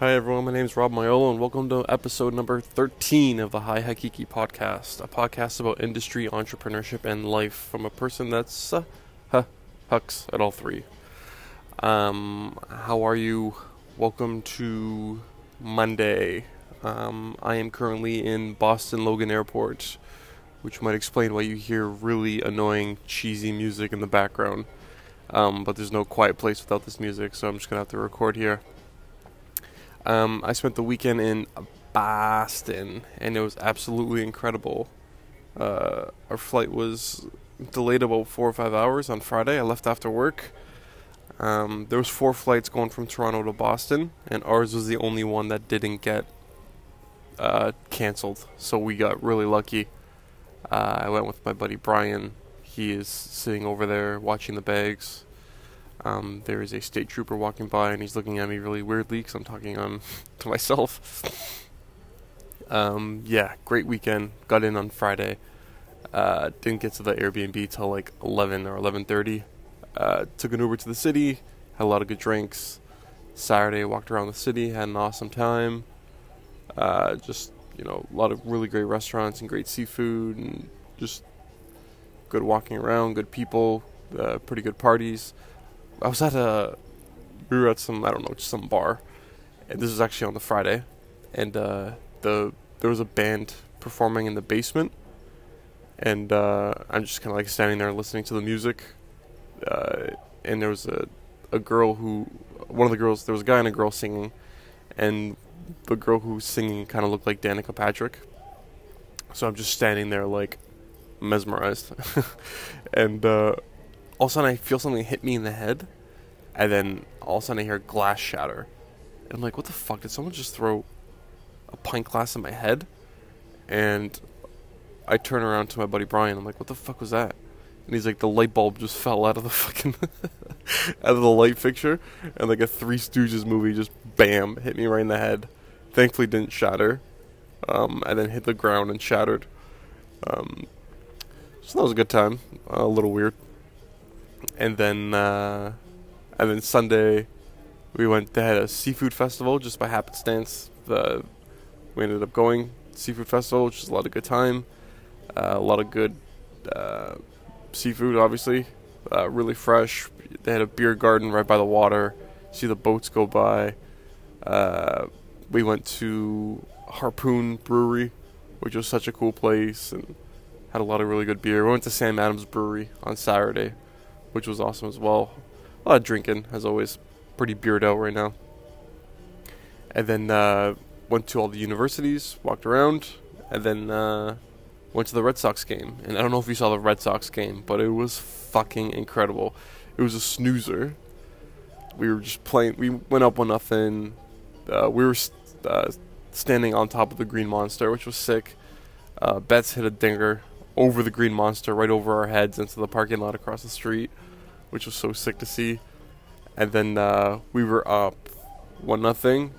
Hi everyone, my name is Rob Maiolo and welcome to episode number 13 of the High Hakiki podcast, a podcast about industry, entrepreneurship, and life from a person that's uh, huh, hucks at all three. Um, how are you? Welcome to Monday. Um, I am currently in Boston Logan Airport, which might explain why you hear really annoying, cheesy music in the background. Um, but there's no quiet place without this music, so I'm just gonna have to record here. Um, I spent the weekend in Boston, and it was absolutely incredible. Uh, our flight was delayed about four or five hours on Friday. I left after work. Um, there was four flights going from Toronto to Boston, and ours was the only one that didn't get uh, canceled. So we got really lucky. Uh, I went with my buddy Brian. He is sitting over there watching the bags. Um, there is a state trooper walking by, and he's looking at me really weirdly because I'm talking on to myself. Um, yeah, great weekend. Got in on Friday. Uh, didn't get to the Airbnb till like 11 or 11:30. Uh, took an Uber to the city. Had a lot of good drinks. Saturday, walked around the city. Had an awesome time. Uh, just you know, a lot of really great restaurants and great seafood, and just good walking around, good people, uh, pretty good parties. I was at a we were at some I don't know some bar, and this was actually on the Friday, and uh, the there was a band performing in the basement, and uh, I'm just kind of like standing there listening to the music, uh, and there was a a girl who one of the girls there was a guy and a girl singing, and the girl who was singing kind of looked like Danica Patrick, so I'm just standing there like mesmerized, and uh, all of a sudden I feel something hit me in the head, and then all of a sudden I hear glass shatter. And I'm like, what the fuck? Did someone just throw a pint glass in my head? And I turn around to my buddy Brian. I'm like, what the fuck was that? And he's like, the light bulb just fell out of the fucking out of the light fixture, and like a Three Stooges movie just bam hit me right in the head. Thankfully, didn't shatter, um, and then hit the ground and shattered. Um, so that was a good time. a little weird and then uh, and then Sunday we went. They had a seafood festival just by happenstance. The we ended up going seafood festival, which was a lot of good time. Uh, a lot of good uh, seafood, obviously, uh, really fresh. They had a beer garden right by the water. See the boats go by. Uh, we went to Harpoon Brewery, which was such a cool place, and had a lot of really good beer. We went to Sam Adams Brewery on Saturday, which was awesome as well. A lot of drinking, as always. Pretty beard out right now. And then uh, went to all the universities, walked around, and then uh, went to the Red Sox game. And I don't know if you saw the Red Sox game, but it was fucking incredible. It was a snoozer. We were just playing. We went up one nothing. Uh, we were uh, standing on top of the Green Monster, which was sick. Uh, Betts hit a dinger over the green monster right over our heads into the parking lot across the street, which was so sick to see. And then uh, we were up one nothing,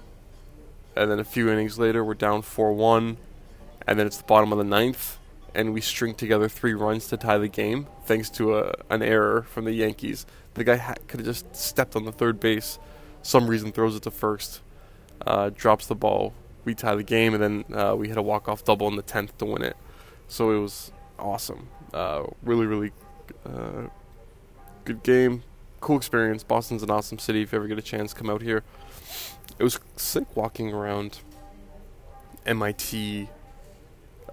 and then a few innings later we're down four one, and then it's the bottom of the ninth, and we string together three runs to tie the game thanks to a, an error from the Yankees. The guy ha- could have just stepped on the third base, some reason throws it to first, uh, drops the ball. We tie the game, and then uh, we hit a walk off double in the tenth to win it. So it was awesome. Uh, really, really uh, good game. Cool experience. Boston's an awesome city. If you ever get a chance, come out here. It was sick walking around MIT,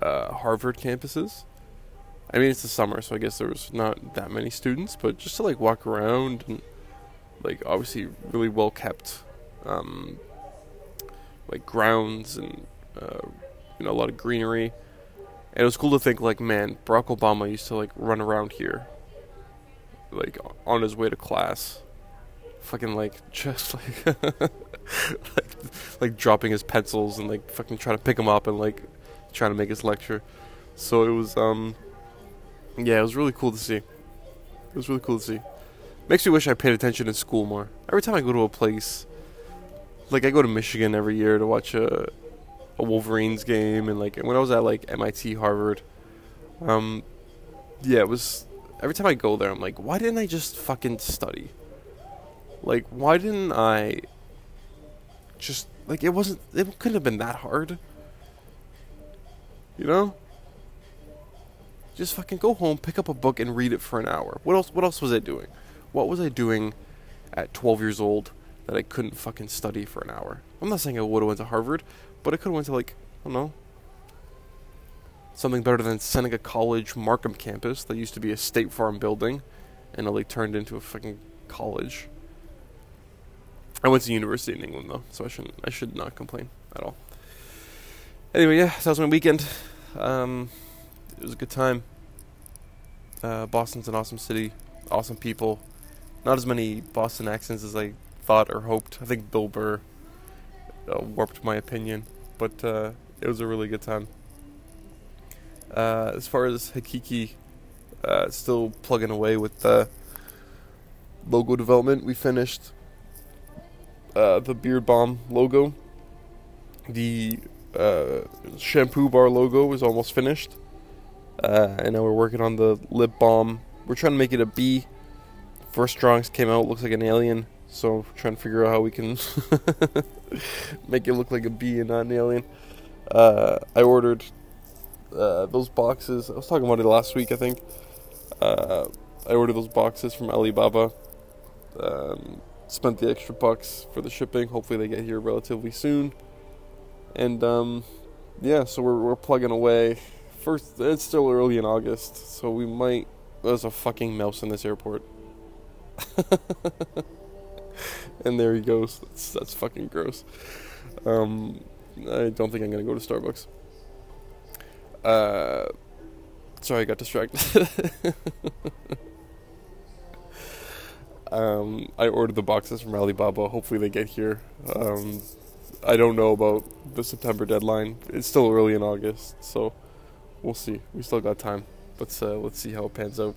uh, Harvard campuses. I mean, it's the summer, so I guess there was not that many students, but just to like walk around and like obviously really well kept, um, like grounds and uh, you know a lot of greenery. And it was cool to think, like, man, Barack Obama used to, like, run around here, like, on his way to class. Fucking, like, just, like, like, like, dropping his pencils and, like, fucking trying to pick them up and, like, trying to make his lecture. So it was, um, yeah, it was really cool to see. It was really cool to see. Makes me wish I paid attention in school more. Every time I go to a place, like, I go to Michigan every year to watch a a Wolverines game and like when I was at like MIT, Harvard, um, yeah, it was every time I go there, I'm like, why didn't I just fucking study? Like, why didn't I just like it wasn't. It couldn't have been that hard. You know. Just fucking go home, pick up a book, and read it for an hour. What else? What else was I doing? What was I doing at 12 years old that I couldn't fucking study for an hour? I'm not saying I would have went to Harvard, but I could have went to like I don't know something better than Seneca College Markham campus that used to be a State Farm building, and it like turned into a fucking college. I went to university in England though, so I shouldn't I should not complain at all. Anyway, yeah, that was my weekend. Um, it was a good time. Uh, Boston's an awesome city, awesome people. Not as many Boston accents as I thought or hoped. I think Bill Burr uh, warped my opinion, but uh, it was a really good time. Uh, as far as Hakiki, uh, still plugging away with the logo development. We finished uh, the Beard Bomb logo. The uh, shampoo bar logo is almost finished. And now we're working on the lip balm. We're trying to make it a B. First drawings came out, looks like an alien. So trying to figure out how we can make it look like a bee and not an alien. Uh, I ordered uh, those boxes. I was talking about it last week, I think. Uh, I ordered those boxes from Alibaba. Um, spent the extra bucks for the shipping. Hopefully, they get here relatively soon. And um, yeah, so we're we're plugging away. First, it's still early in August, so we might. There's a fucking mouse in this airport. and there he goes. That's, that's fucking gross. Um, I don't think I'm gonna go to Starbucks. Uh, sorry, I got distracted. um, I ordered the boxes from Alibaba. Hopefully, they get here. Um, I don't know about the September deadline. It's still early in August, so we'll see. We still got time. Let's uh, let's see how it pans out.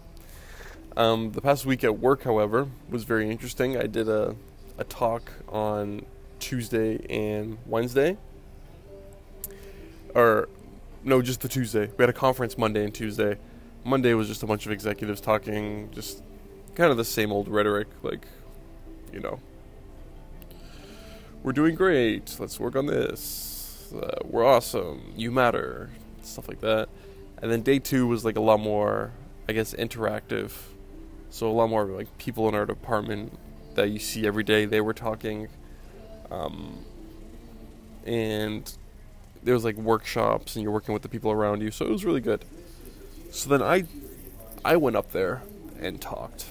Um, the past week at work, however, was very interesting. I did a a talk on Tuesday and Wednesday, or no, just the Tuesday. We had a conference Monday and Tuesday. Monday was just a bunch of executives talking, just kind of the same old rhetoric, like, you know, we're doing great. Let's work on this. Uh, we're awesome. You matter. Stuff like that. And then day two was like a lot more, I guess, interactive. So a lot more like people in our department that you see every day. They were talking, um, and there was like workshops and you're working with the people around you, so it was really good. So then I I went up there and talked.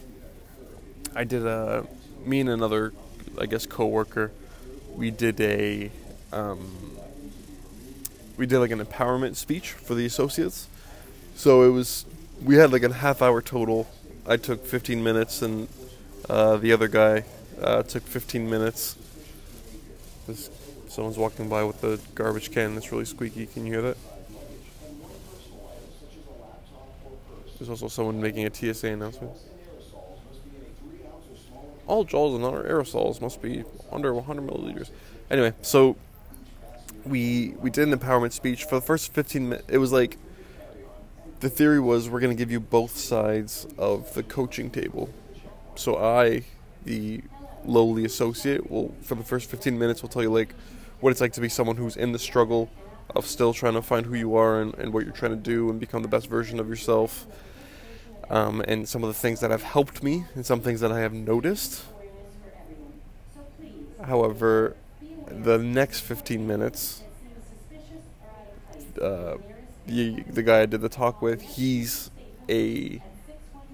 I did a me and another I guess coworker we did a um, we did like an empowerment speech for the associates. So it was we had like a half hour total. I took 15 minutes and uh, the other guy uh, took 15 minutes. This Someone's walking by with the garbage can that's really squeaky. Can you hear that? There's also someone making a TSA announcement. All Jaws and other aerosols must be under 100 milliliters. Anyway, so we we did an empowerment speech for the first 15 minutes. It was like the theory was we're going to give you both sides of the coaching table. So I, the lowly associate, will for the first 15 minutes will tell you like what it's like to be someone who's in the struggle of still trying to find who you are and, and what you're trying to do and become the best version of yourself. Um, and some of the things that have helped me and some things that I have noticed. However, the next 15 minutes, uh, the, the guy I did the talk with, he's a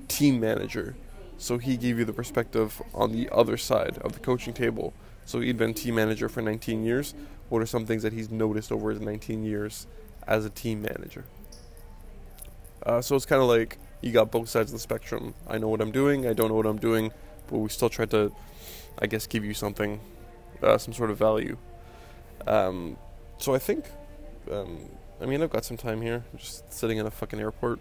team manager. So he gave you the perspective on the other side of the coaching table so he'd been team manager for 19 years. What are some things that he's noticed over his 19 years as a team manager? Uh, so it's kind of like you got both sides of the spectrum. I know what I'm doing. I don't know what I'm doing, but we still try to, I guess, give you something, uh, some sort of value. Um, so I think, um, I mean, I've got some time here, I'm just sitting in a fucking airport.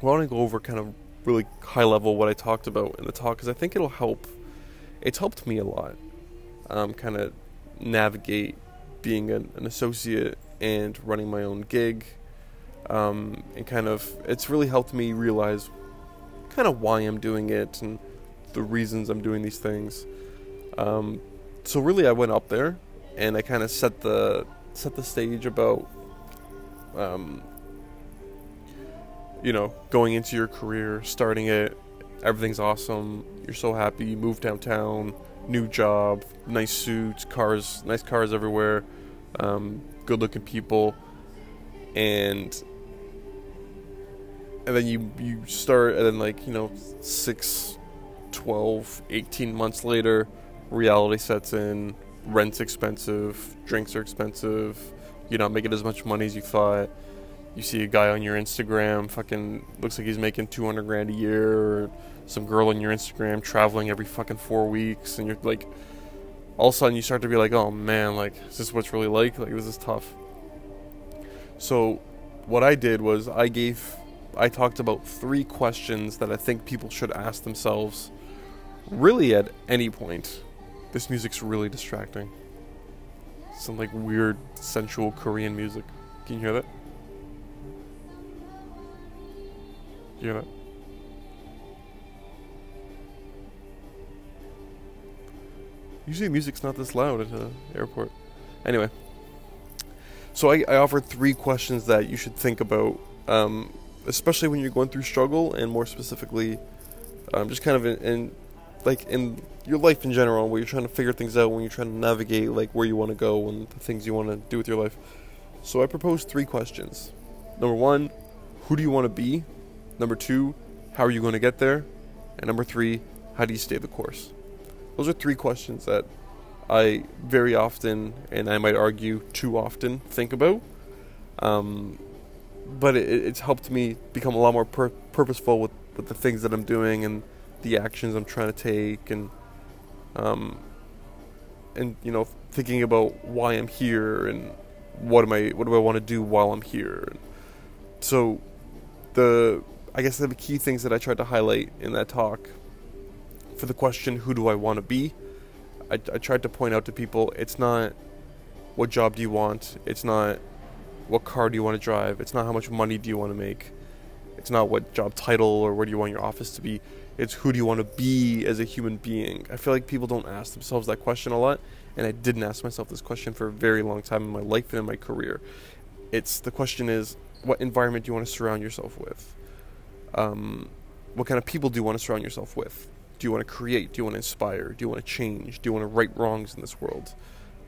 Why don't I go over kind of really high level what I talked about in the talk? Because I think it'll help. It's helped me a lot um, kind of navigate being an, an, associate and running my own gig. Um, and kind of, it's really helped me realize kind of why I'm doing it and the reasons I'm doing these things. Um, so really, I went up there, and I kind of set the set the stage about, um, you know, going into your career, starting it. Everything's awesome. You're so happy. You move downtown, new job, nice suits, cars, nice cars everywhere, um, good-looking people, and and then you you start and then like you know six 12 18 months later reality sets in rent's expensive drinks are expensive you're not making as much money as you thought you see a guy on your instagram fucking looks like he's making 200 grand a year or some girl on your instagram traveling every fucking four weeks and you're like all of a sudden you start to be like oh man like is this what it's really like like this is tough so what i did was i gave I talked about three questions that I think people should ask themselves really at any point. This music's really distracting. Some like weird sensual Korean music. Can you hear that? Hear that? Usually music's not this loud at an airport. Anyway. So I, I offered three questions that you should think about um, especially when you're going through struggle, and more specifically, um, just kind of in, in, like in your life in general, where you're trying to figure things out, when you're trying to navigate like where you want to go and the things you want to do with your life. So I proposed three questions. Number one, who do you want to be? Number two, how are you going to get there? And number three, how do you stay the course? Those are three questions that I very often, and I might argue too often, think about. Um, but it, it's helped me become a lot more pur- purposeful with, with the things that I'm doing and the actions I'm trying to take and um and you know thinking about why I'm here and what am I what do I want to do while I'm here. So the I guess the key things that I tried to highlight in that talk for the question who do I want to be I, I tried to point out to people it's not what job do you want it's not what car do you want to drive. It's not how much money do you want to make. It's not what job title or where do you want your office to be. It's who do you want to be as a human being. I feel like people don't ask themselves that question a lot, and I didn't ask myself this question for a very long time in my life and in my career. It's the question is what environment do you want to surround yourself with? Um, what kind of people do you want to surround yourself with? Do you want to create? Do you want to inspire? Do you want to change? Do you want to right wrongs in this world?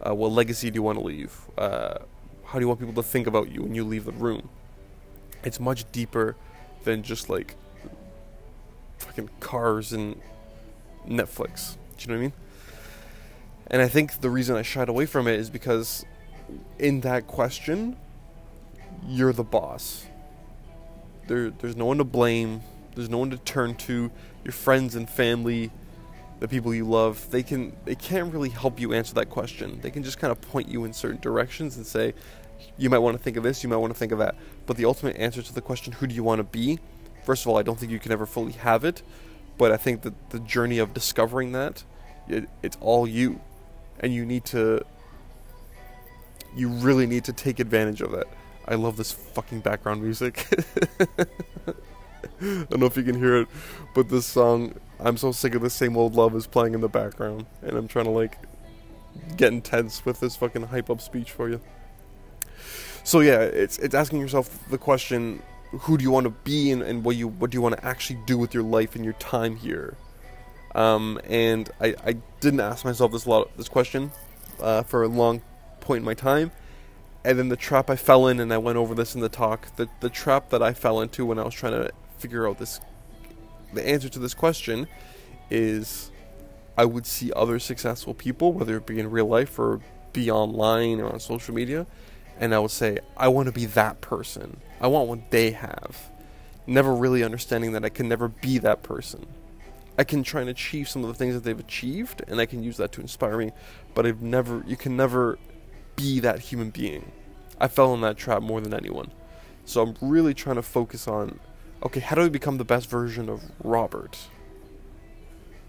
Uh, what legacy do you want to leave? Uh, how do you want people to think about you when you leave the room? It's much deeper than just like fucking cars and Netflix. Do you know what I mean? And I think the reason I shied away from it is because in that question, you're the boss. There, there's no one to blame. There's no one to turn to. Your friends and family, the people you love, they can they can't really help you answer that question. They can just kind of point you in certain directions and say, you might want to think of this, you might want to think of that. But the ultimate answer to the question, who do you want to be? First of all, I don't think you can ever fully have it, but I think that the journey of discovering that, it, it's all you. And you need to, you really need to take advantage of that. I love this fucking background music. I don't know if you can hear it, but this song, I'm so sick of the same old love is playing in the background, and I'm trying to like get intense with this fucking hype up speech for you. So yeah, it's it's asking yourself the question: Who do you want to be, and, and what you what do you want to actually do with your life and your time here? Um, and I, I didn't ask myself this lot this question uh, for a long point in my time. And then the trap I fell in, and I went over this in the talk. The the trap that I fell into when I was trying to figure out this, the answer to this question, is I would see other successful people, whether it be in real life or be online or on social media, and I would say, I want to be that person. I want what they have. Never really understanding that I can never be that person. I can try and achieve some of the things that they've achieved, and I can use that to inspire me, but I've never, you can never be that human being. I fell in that trap more than anyone. So I'm really trying to focus on, okay, how do I become the best version of Robert?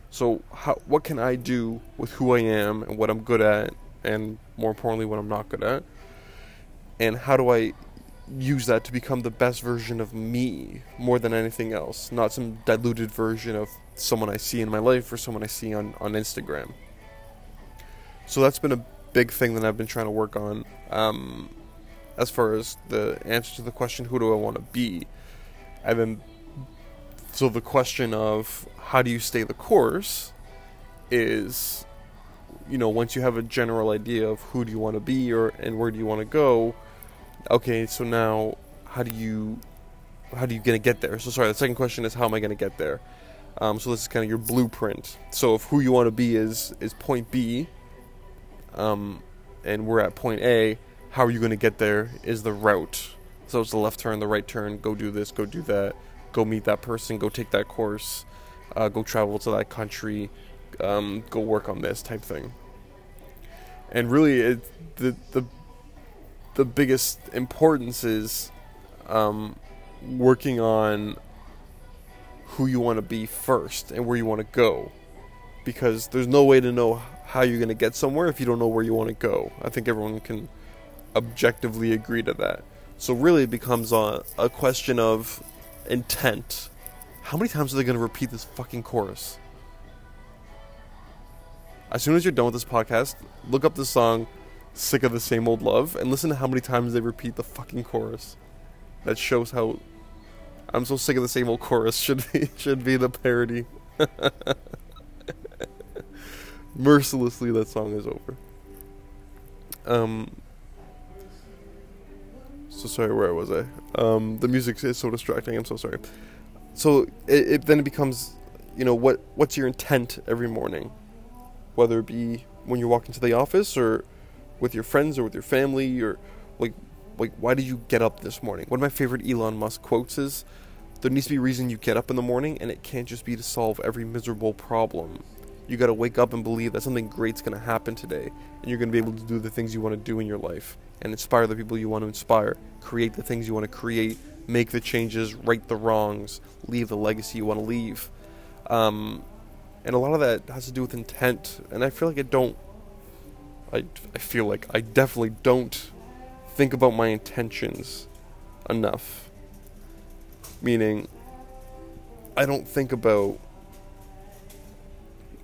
So how, what can I do with who I am and what I'm good at, and more importantly, what I'm not good at? and how do I use that to become the best version of me more than anything else, not some diluted version of someone I see in my life or someone I see on, on Instagram. so that's been a big thing that I've been trying to work on. Um, as far as the answer to the question, who do I want to be? I've been so the question of how do you stay the course is you know once you have a general idea of who do you want to be or and where do you want to go okay so now how do you how do you gonna get there so sorry the second question is how am i gonna get there um, so this is kind of your blueprint so if who you want to be is is point b um, and we're at point a. How are you gonna get there is the route. So it's the left turn the right turn. Go do this go do that. Go meet that person, go take that course, uh, go travel to that country, um, go work on this type thing. And really, it, the the the biggest importance is um, working on who you want to be first and where you want to go, because there's no way to know how you're going to get somewhere if you don't know where you want to go. I think everyone can objectively agree to that. So really, it becomes a, a question of intent. How many times are they going to repeat this fucking chorus? As soon as you're done with this podcast, look up the song Sick of the Same Old Love and listen to how many times they repeat the fucking chorus. That shows how I'm so sick of the same old chorus should be should be the parody. Mercilessly that song is over. Um so sorry, where was I? Um, the music is so distracting. I'm so sorry. So it, it, then it becomes, you know, what what's your intent every morning, whether it be when you walk into the office or with your friends or with your family or like like why did you get up this morning? One of my favorite Elon Musk quotes is, "There needs to be a reason you get up in the morning, and it can't just be to solve every miserable problem." You got to wake up and believe that something great's going to happen today, and you're going to be able to do the things you want to do in your life and inspire the people you want to inspire. Create the things you want to create, make the changes, right the wrongs, leave the legacy you want to leave. Um, and a lot of that has to do with intent, and I feel like I don't. I, I feel like I definitely don't think about my intentions enough. Meaning, I don't think about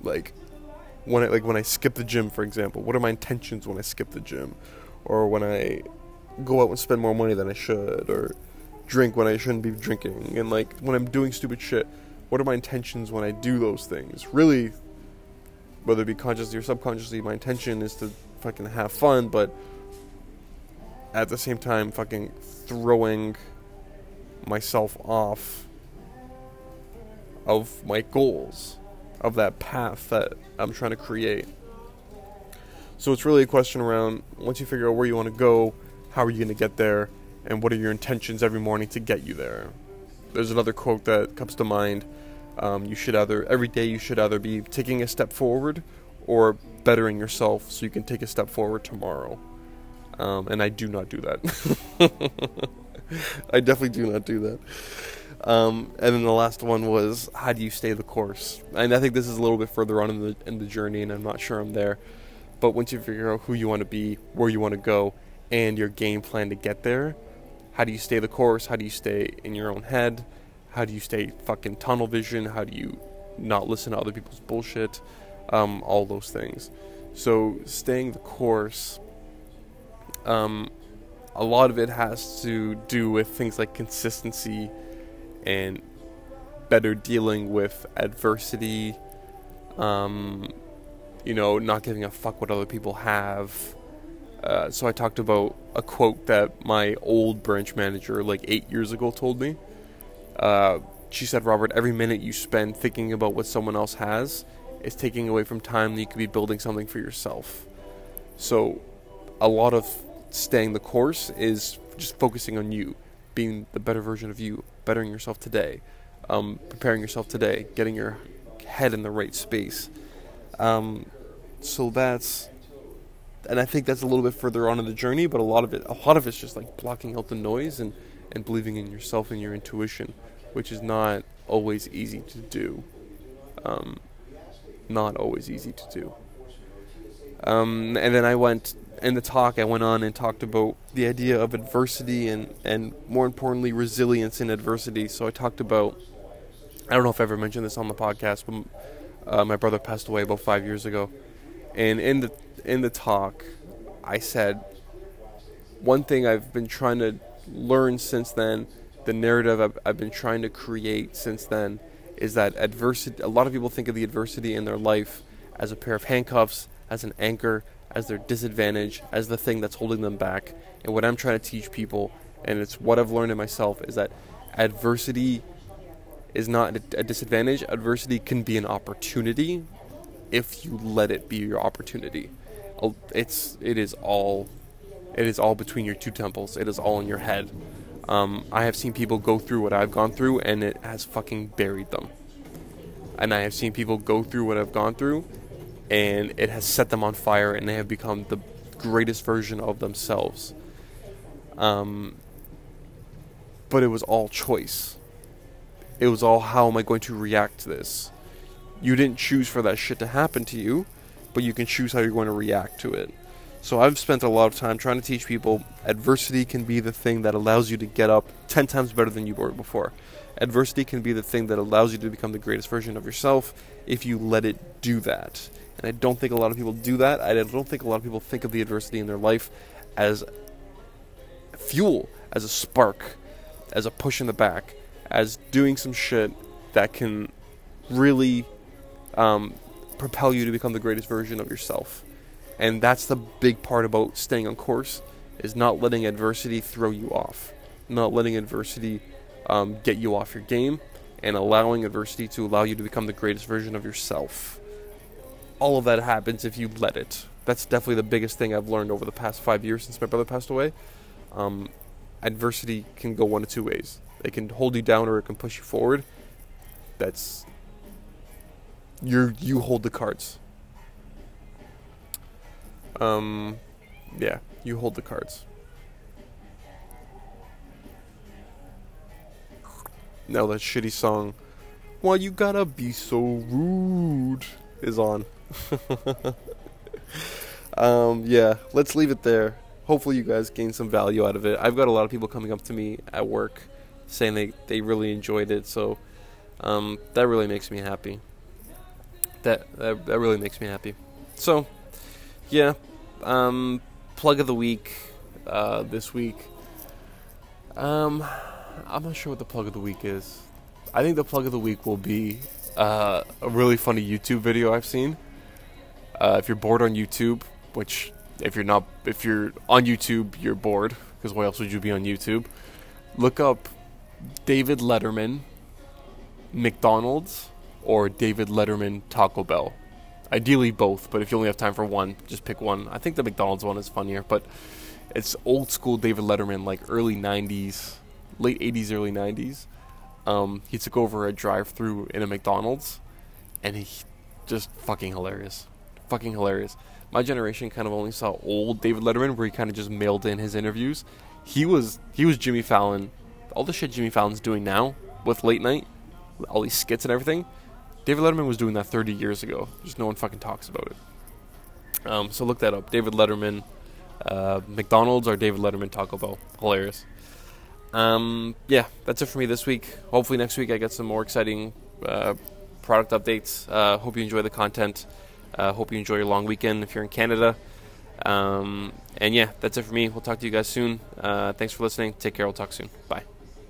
like when I like when I skip the gym, for example. What are my intentions when I skip the gym, or when I go out and spend more money than I should, or drink when I shouldn't be drinking, and like when I'm doing stupid shit. What are my intentions when I do those things? Really, whether it be consciously or subconsciously, my intention is to fucking have fun, but at the same time, fucking throwing myself off of my goals of that path that I'm trying to create. So it's really a question around once you figure out where you want to go, how are you going to get there, and what are your intentions every morning to get you there. There's another quote that comes to mind. Um, you should either every day you should either be taking a step forward or bettering yourself so you can take a step forward tomorrow. Um, and I do not do that. I definitely do not do that. Um, and then the last one was how do you stay the course? And I think this is a little bit further on in the in the journey, and I'm not sure I'm there. But once you figure out who you want to be, where you want to go, and your game plan to get there, how do you stay the course? How do you stay in your own head? How do you stay fucking tunnel vision? How do you not listen to other people's bullshit? Um, all those things. So staying the course, um, a lot of it has to do with things like consistency and better dealing with adversity. Um, you know, not giving a fuck what other people have. Uh, so I talked about a quote that my old branch manager, like eight years ago, told me. Uh, she said, "Robert, every minute you spend thinking about what someone else has is taking away from time that you could be building something for yourself." So, a lot of staying the course is just focusing on you, being the better version of you, bettering yourself today, um, preparing yourself today, getting your head in the right space. Um, so that's, and I think that's a little bit further on in the journey, but a lot of it, a lot of it's just like blocking out the noise and and believing in yourself and your intuition, which is not always easy to do. Um, not always easy to do. Um, and then I went in the talk, I went on and talked about the idea of adversity and, and more importantly, resilience in adversity. So I talked about, I don't know if I ever mentioned this on the podcast, but uh, my brother passed away about five years ago. And in the in the talk, I said one thing I've been trying to learn since then, the narrative I've, I've been trying to create since then, is that adversity. A lot of people think of the adversity in their life as a pair of handcuffs, as an anchor, as their disadvantage, as the thing that's holding them back. And what I'm trying to teach people, and it's what I've learned in myself, is that adversity is not a disadvantage. Adversity can be an opportunity if you let it be your opportunity. It's it is all it is all between your two temples. It is all in your head. Um, I have seen people go through what I've gone through, and it has fucking buried them. And I have seen people go through what I've gone through, and it has set them on fire, and they have become the greatest version of themselves. Um, but it was all choice. It was all how am I going to react to this? You didn't choose for that shit to happen to you, but you can choose how you're going to react to it. So I've spent a lot of time trying to teach people adversity can be the thing that allows you to get up 10 times better than you were before. Adversity can be the thing that allows you to become the greatest version of yourself if you let it do that. And I don't think a lot of people do that. I don't think a lot of people think of the adversity in their life as fuel, as a spark, as a push in the back, as doing some shit that can really um, propel you to become the greatest version of yourself. And that's the big part about staying on course is not letting adversity throw you off, not letting adversity um, get you off your game, and allowing adversity to allow you to become the greatest version of yourself. All of that happens if you let it. That's definitely the biggest thing I've learned over the past five years since my brother passed away. Um, adversity can go one of two ways. It can hold you down or it can push you forward. That's you you hold the cards. Um yeah, you hold the cards. Now that shitty song Why you gotta be so rude is on. um yeah, let's leave it there. Hopefully you guys gain some value out of it. I've got a lot of people coming up to me at work saying they, they really enjoyed it. So um, that really makes me happy. That, that that really makes me happy. So yeah, um, plug of the week uh, this week. Um, I'm not sure what the plug of the week is. I think the plug of the week will be uh, a really funny YouTube video I've seen. Uh, if you're bored on YouTube, which if you're not, if you're on YouTube, you're bored because why else would you be on YouTube? Look up David Letterman, McDonald's, or David Letterman Taco Bell. Ideally both, but if you only have time for one, just pick one. I think the McDonald's one is funnier, but it's old school David Letterman, like early 90s, late 80s, early 90s. Um, he took over a drive through in a McDonald's, and he just fucking hilarious. Fucking hilarious. My generation kind of only saw old David Letterman, where he kind of just mailed in his interviews. He was he was Jimmy Fallon all the shit Jimmy Fallon's doing now with late night, all these skits and everything, David Letterman was doing that 30 years ago. Just no one fucking talks about it. Um, so look that up. David Letterman, uh, McDonald's or David Letterman Taco Bell. Hilarious. Um, yeah, that's it for me this week. Hopefully next week I get some more exciting uh, product updates. Uh, hope you enjoy the content. Uh, hope you enjoy your long weekend if you're in Canada. Um, and yeah, that's it for me. We'll talk to you guys soon. Uh, thanks for listening. Take care. We'll talk soon. Bye.